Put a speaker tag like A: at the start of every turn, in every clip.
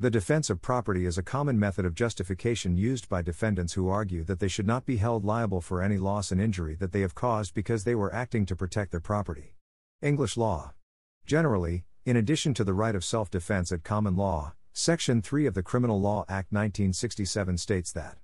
A: The defense of property is a common method of justification used by defendants who argue that they should not be held liable for any loss and injury that they have caused because they were acting to protect their property. English law. Generally, in addition to the right of self defense at common law, Section 3 of the Criminal Law Act 1967 states that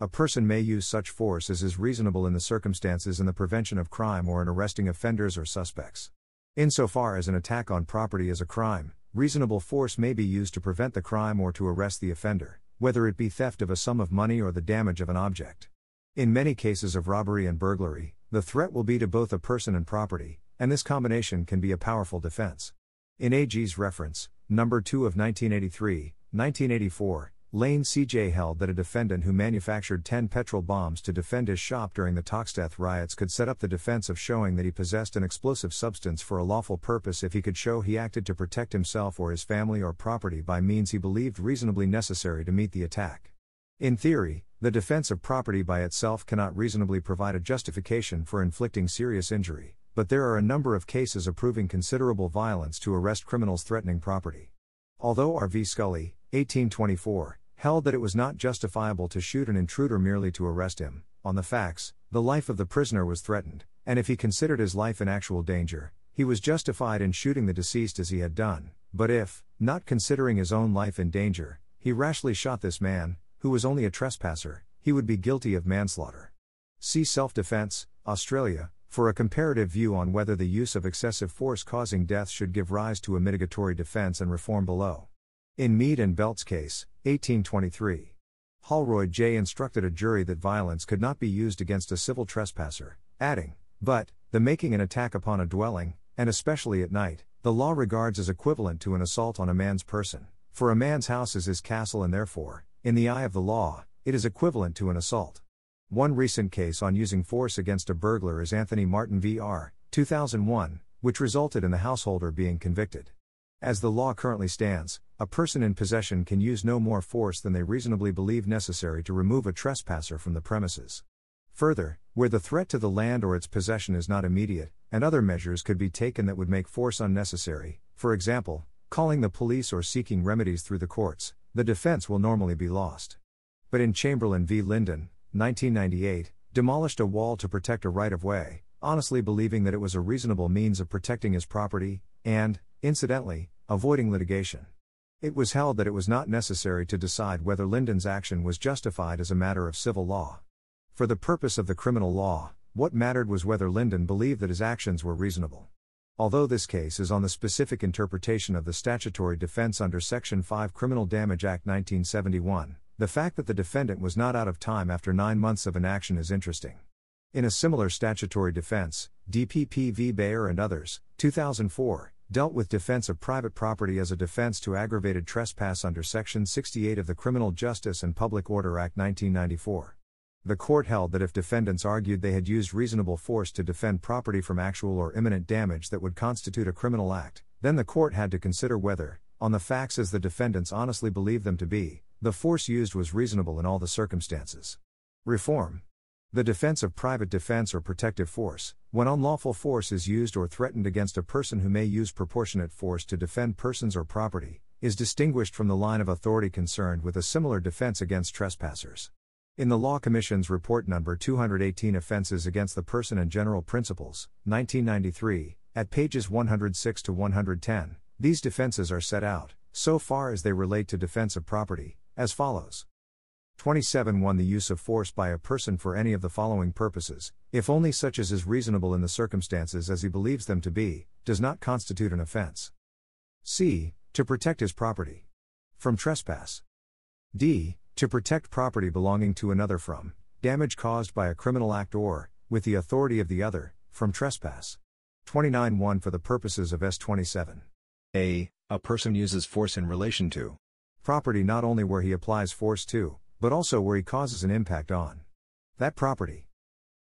A: a person may use such force as is reasonable in the circumstances in the prevention of crime or in arresting offenders or suspects. Insofar as an attack on property is a crime, reasonable force may be used to prevent the crime or to arrest the offender, whether it be theft of a sum of money or the damage of an object. In many cases of robbery and burglary, the threat will be to both a person and property, and this combination can be a powerful defense. In AG's reference, number 2 of 1983, 1984, Lane CJ held that a defendant who manufactured 10 petrol bombs to defend his shop during the Toxteth riots could set up the defense of showing that he possessed an explosive substance for a lawful purpose if he could show he acted to protect himself or his family or property by means he believed reasonably necessary to meet the attack. In theory, the defense of property by itself cannot reasonably provide a justification for inflicting serious injury, but there are a number of cases approving considerable violence to arrest criminals threatening property. Although R. V. Scully, 1824, held that it was not justifiable to shoot an intruder merely to arrest him, on the facts, the life of the prisoner was threatened, and if he considered his life in actual danger, he was justified in shooting the deceased as he had done, but if, not considering his own life in danger, he rashly shot this man, who was only a trespasser, he would be guilty of manslaughter. See Self Defense, Australia, for a comparative view on whether the use of excessive force causing death should give rise to a mitigatory defense and reform below. In Mead and Belt's case, 1823, Holroyd J. instructed a jury that violence could not be used against a civil trespasser, adding, But, the making an attack upon a dwelling, and especially at night, the law regards as equivalent to an assault on a man's person, for a man's house is his castle and therefore, in the eye of the law, it is equivalent to an assault. One recent case on using force against a burglar is Anthony Martin v. R. 2001, which resulted in the householder being convicted. As the law currently stands, a person in possession can use no more force than they reasonably believe necessary to remove a trespasser from the premises. Further, where the threat to the land or its possession is not immediate, and other measures could be taken that would make force unnecessary, for example, calling the police or seeking remedies through the courts, the defense will normally be lost. But in Chamberlain v. Lindon, 1998, demolished a wall to protect a right of way, honestly believing that it was a reasonable means of protecting his property, and, incidentally, avoiding litigation. It was held that it was not necessary to decide whether Lindon's action was justified as a matter of civil law. For the purpose of the criminal law, what mattered was whether Linden believed that his actions were reasonable. Although this case is on the specific interpretation of the statutory defense under Section 5 Criminal Damage Act 1971, the fact that the defendant was not out of time after nine months of inaction is interesting. In a similar statutory defense, DPP v. Bayer and others, 2004, dealt with defense of private property as a defense to aggravated trespass under Section 68 of the Criminal Justice and Public Order Act 1994. The court held that if defendants argued they had used reasonable force to defend property from actual or imminent damage that would constitute a criminal act, then the court had to consider whether, on the facts as the defendants honestly believed them to be, the force used was reasonable in all the circumstances. Reform the defense of private defense or protective force, when unlawful force is used or threatened against a person who may use proportionate force to defend persons or property, is distinguished from the line of authority concerned with a similar defense against trespassers. In the Law Commission's Report Number 218 Offenses Against the Person and General Principles, 1993, at pages 106 to 110, these defenses are set out, so far as they relate to defense of property, as follows. 27 1 The use of force by a person for any of the following purposes, if only such as is reasonable in the circumstances as he believes them to be, does not constitute an offense. c. To protect his property. From trespass. d. To protect property belonging to another from damage caused by a criminal act or, with the authority of the other, from trespass. 29 1 For the purposes of S27. a. A person uses force in relation to property not only where he applies force to, but also where he causes an impact on that property.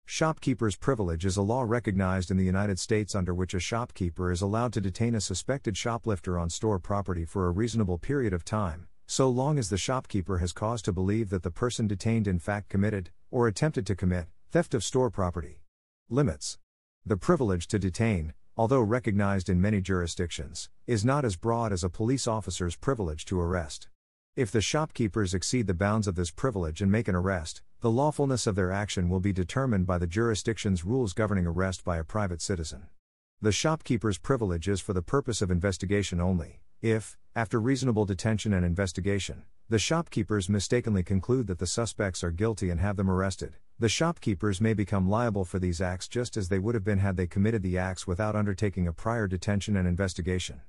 A: Shopkeeper's privilege is a law recognized in the United States under which a shopkeeper is allowed to detain a suspected shoplifter on store property for a reasonable period of time, so long as the shopkeeper has cause to believe that the person detained in fact committed, or attempted to commit, theft of store property. Limits. The privilege to detain, although recognized in many jurisdictions, is not as broad as a police officer's privilege to arrest. If the shopkeepers exceed the bounds of this privilege and make an arrest, the lawfulness of their action will be determined by the jurisdiction's rules governing arrest by a private citizen. The shopkeeper's privilege is for the purpose of investigation only. If, after reasonable detention and investigation, the shopkeepers mistakenly conclude that the suspects are guilty and have them arrested, the shopkeepers may become liable for these acts just as they would have been had they committed the acts without undertaking a prior detention and investigation.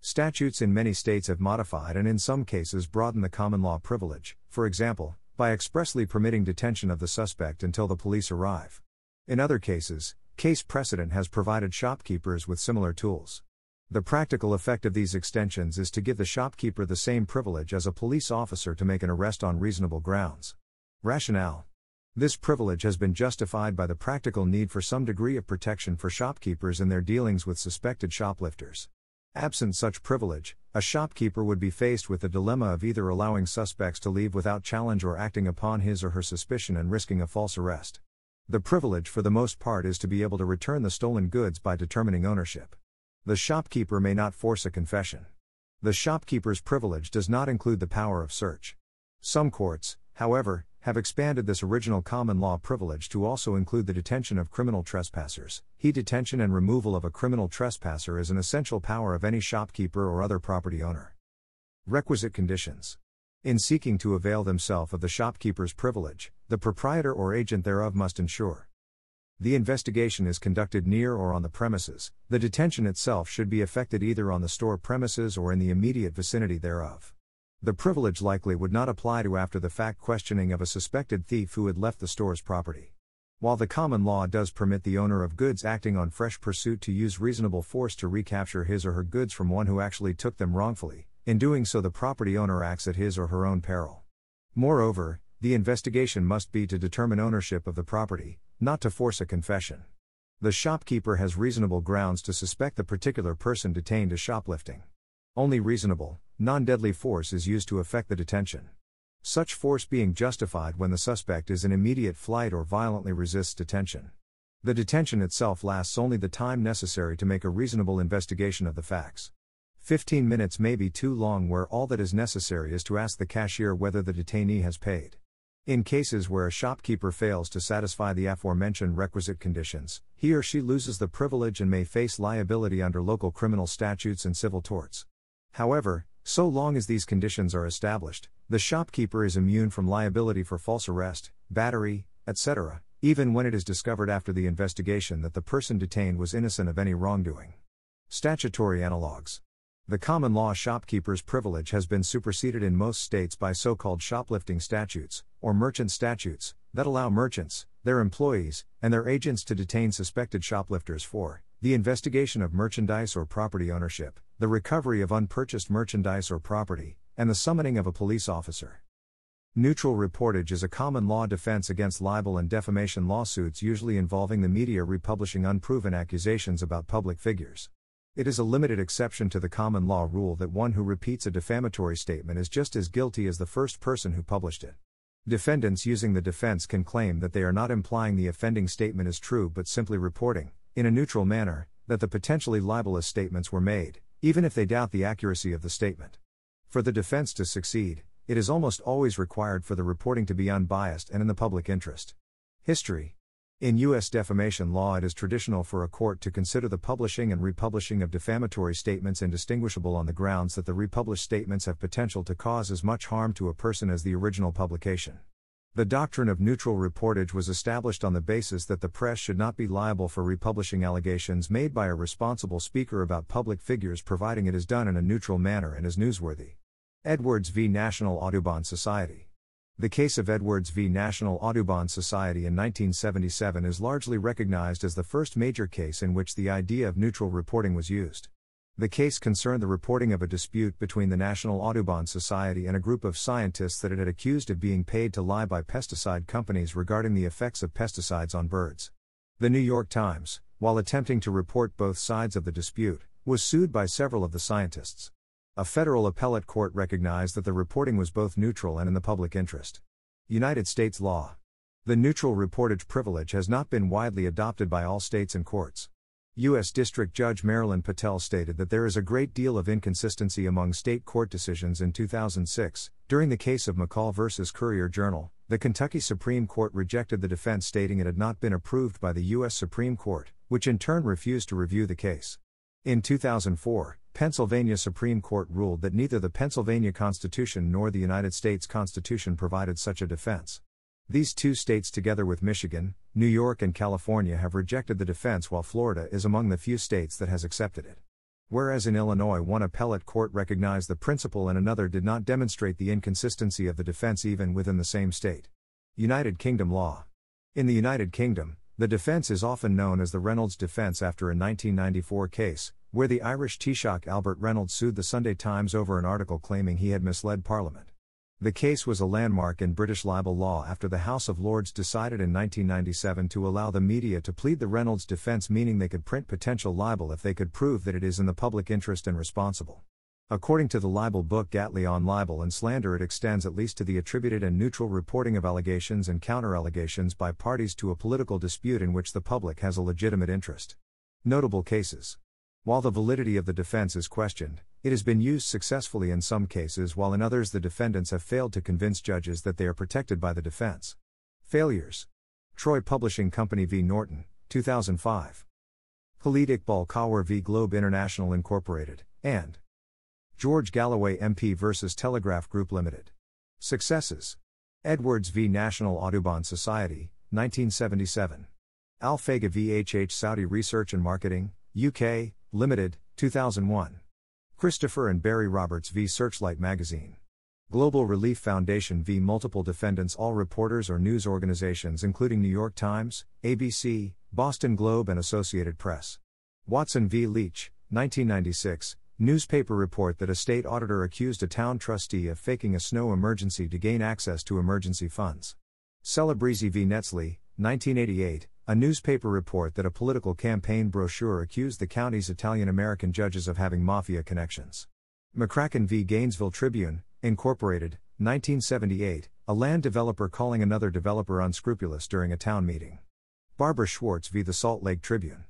A: Statutes in many states have modified and in some cases broadened the common law privilege, for example, by expressly permitting detention of the suspect until the police arrive. In other cases, case precedent has provided shopkeepers with similar tools. The practical effect of these extensions is to give the shopkeeper the same privilege as a police officer to make an arrest on reasonable grounds. Rationale This privilege has been justified by the practical need for some degree of protection for shopkeepers in their dealings with suspected shoplifters. Absent such privilege, a shopkeeper would be faced with the dilemma of either allowing suspects to leave without challenge or acting upon his or her suspicion and risking a false arrest. The privilege, for the most part, is to be able to return the stolen goods by determining ownership. The shopkeeper may not force a confession. The shopkeeper's privilege does not include the power of search. Some courts, however, have expanded this original common law privilege to also include the detention of criminal trespassers. He detention and removal of a criminal trespasser is an essential power of any shopkeeper or other property owner. Requisite conditions. In seeking to avail themselves of the shopkeeper's privilege, the proprietor or agent thereof must ensure the investigation is conducted near or on the premises, the detention itself should be effected either on the store premises or in the immediate vicinity thereof. The privilege likely would not apply to after the fact questioning of a suspected thief who had left the store's property. While the common law does permit the owner of goods acting on fresh pursuit to use reasonable force to recapture his or her goods from one who actually took them wrongfully, in doing so the property owner acts at his or her own peril. Moreover, the investigation must be to determine ownership of the property, not to force a confession. The shopkeeper has reasonable grounds to suspect the particular person detained as shoplifting. Only reasonable, non deadly force is used to effect the detention. Such force being justified when the suspect is in immediate flight or violently resists detention. The detention itself lasts only the time necessary to make a reasonable investigation of the facts. 15 minutes may be too long, where all that is necessary is to ask the cashier whether the detainee has paid. In cases where a shopkeeper fails to satisfy the aforementioned requisite conditions, he or she loses the privilege and may face liability under local criminal statutes and civil torts. However, so long as these conditions are established, the shopkeeper is immune from liability for false arrest, battery, etc., even when it is discovered after the investigation that the person detained was innocent of any wrongdoing. Statutory analogues The common law shopkeeper's privilege has been superseded in most states by so called shoplifting statutes, or merchant statutes, that allow merchants, their employees, and their agents to detain suspected shoplifters for the investigation of merchandise or property ownership, the recovery of unpurchased merchandise or property, and the summoning of a police officer. Neutral reportage is a common law defense against libel and defamation lawsuits, usually involving the media republishing unproven accusations about public figures. It is a limited exception to the common law rule that one who repeats a defamatory statement is just as guilty as the first person who published it. Defendants using the defense can claim that they are not implying the offending statement is true but simply reporting, in a neutral manner, that the potentially libelous statements were made, even if they doubt the accuracy of the statement. For the defense to succeed, it is almost always required for the reporting to be unbiased and in the public interest. History In U.S. defamation law, it is traditional for a court to consider the publishing and republishing of defamatory statements indistinguishable on the grounds that the republished statements have potential to cause as much harm to a person as the original publication. The doctrine of neutral reportage was established on the basis that the press should not be liable for republishing allegations made by a responsible speaker about public figures providing it is done in a neutral manner and is newsworthy. Edwards v. National Audubon Society. The case of Edwards v. National Audubon Society in 1977 is largely recognized as the first major case in which the idea of neutral reporting was used. The case concerned the reporting of a dispute between the National Audubon Society and a group of scientists that it had accused of being paid to lie by pesticide companies regarding the effects of pesticides on birds. The New York Times, while attempting to report both sides of the dispute, was sued by several of the scientists. A federal appellate court recognized that the reporting was both neutral and in the public interest. United States law. The neutral reportage privilege has not been widely adopted by all states and courts. U.S. District Judge Marilyn Patel stated that there is a great deal of inconsistency among state court decisions in 2006. During the case of McCall v. Courier Journal, the Kentucky Supreme Court rejected the defense, stating it had not been approved by the U.S. Supreme Court, which in turn refused to review the case. In 2004, Pennsylvania Supreme Court ruled that neither the Pennsylvania Constitution nor the United States Constitution provided such a defense. These two states, together with Michigan, New York, and California, have rejected the defense, while Florida is among the few states that has accepted it. Whereas in Illinois, one appellate court recognized the principle and another did not demonstrate the inconsistency of the defense even within the same state. United Kingdom law. In the United Kingdom, the defense is often known as the Reynolds defense after a 1994 case, where the Irish Taoiseach Albert Reynolds sued the Sunday Times over an article claiming he had misled Parliament. The case was a landmark in British libel law after the House of Lords decided in 1997 to allow the media to plead the Reynolds defense, meaning they could print potential libel if they could prove that it is in the public interest and responsible. According to the libel book Gatley on Libel and Slander, it extends at least to the attributed and neutral reporting of allegations and counter allegations by parties to a political dispute in which the public has a legitimate interest. Notable cases while the validity of the defense is questioned, it has been used successfully in some cases, while in others the defendants have failed to convince judges that they are protected by the defense. Failures Troy Publishing Company v. Norton, 2005. Khalid Iqbal Khawar v. Globe International Incorporated, and George Galloway MP v. Telegraph Group Limited. Successes Edwards v. National Audubon Society, 1977. Al Fagih v. HH Saudi Research and Marketing, UK, Limited, 2001. Christopher and Barry Roberts v. Searchlight Magazine. Global Relief Foundation v. Multiple defendants, all reporters or news organizations, including New York Times, ABC, Boston Globe, and Associated Press. Watson v. Leach, 1996. Newspaper report that a state auditor accused a town trustee of faking a snow emergency to gain access to emergency funds. Celebrezze v. Netzley, 1988. A newspaper report that a political campaign brochure accused the county's Italian American judges of having mafia connections. McCracken v. Gainesville Tribune, Incorporated, 1978, a land developer calling another developer unscrupulous during a town meeting. Barbara Schwartz v. the Salt Lake Tribune.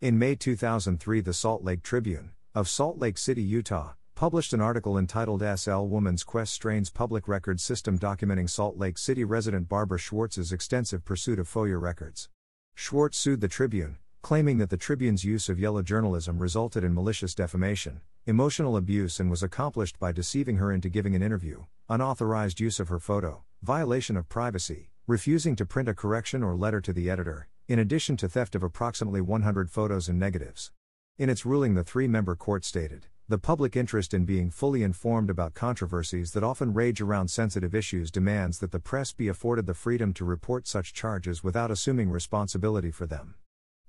A: In May 2003, the Salt Lake Tribune, of Salt Lake City, Utah, published an article entitled SL Woman's Quest Strains Public Record System documenting Salt Lake City resident Barbara Schwartz's extensive pursuit of FOIA records. Schwartz sued the Tribune, claiming that the Tribune's use of yellow journalism resulted in malicious defamation, emotional abuse, and was accomplished by deceiving her into giving an interview, unauthorized use of her photo, violation of privacy, refusing to print a correction or letter to the editor, in addition to theft of approximately 100 photos and negatives. In its ruling, the three member court stated the public interest in being fully informed about controversies that often rage around sensitive issues demands that the press be afforded the freedom to report such charges without assuming responsibility for them.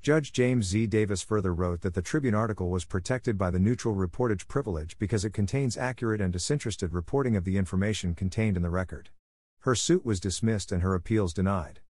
A: Judge James Z. Davis further wrote that the Tribune article was protected by the neutral reportage privilege because it contains accurate and disinterested reporting of the information contained in the record. Her suit was dismissed and her appeals denied.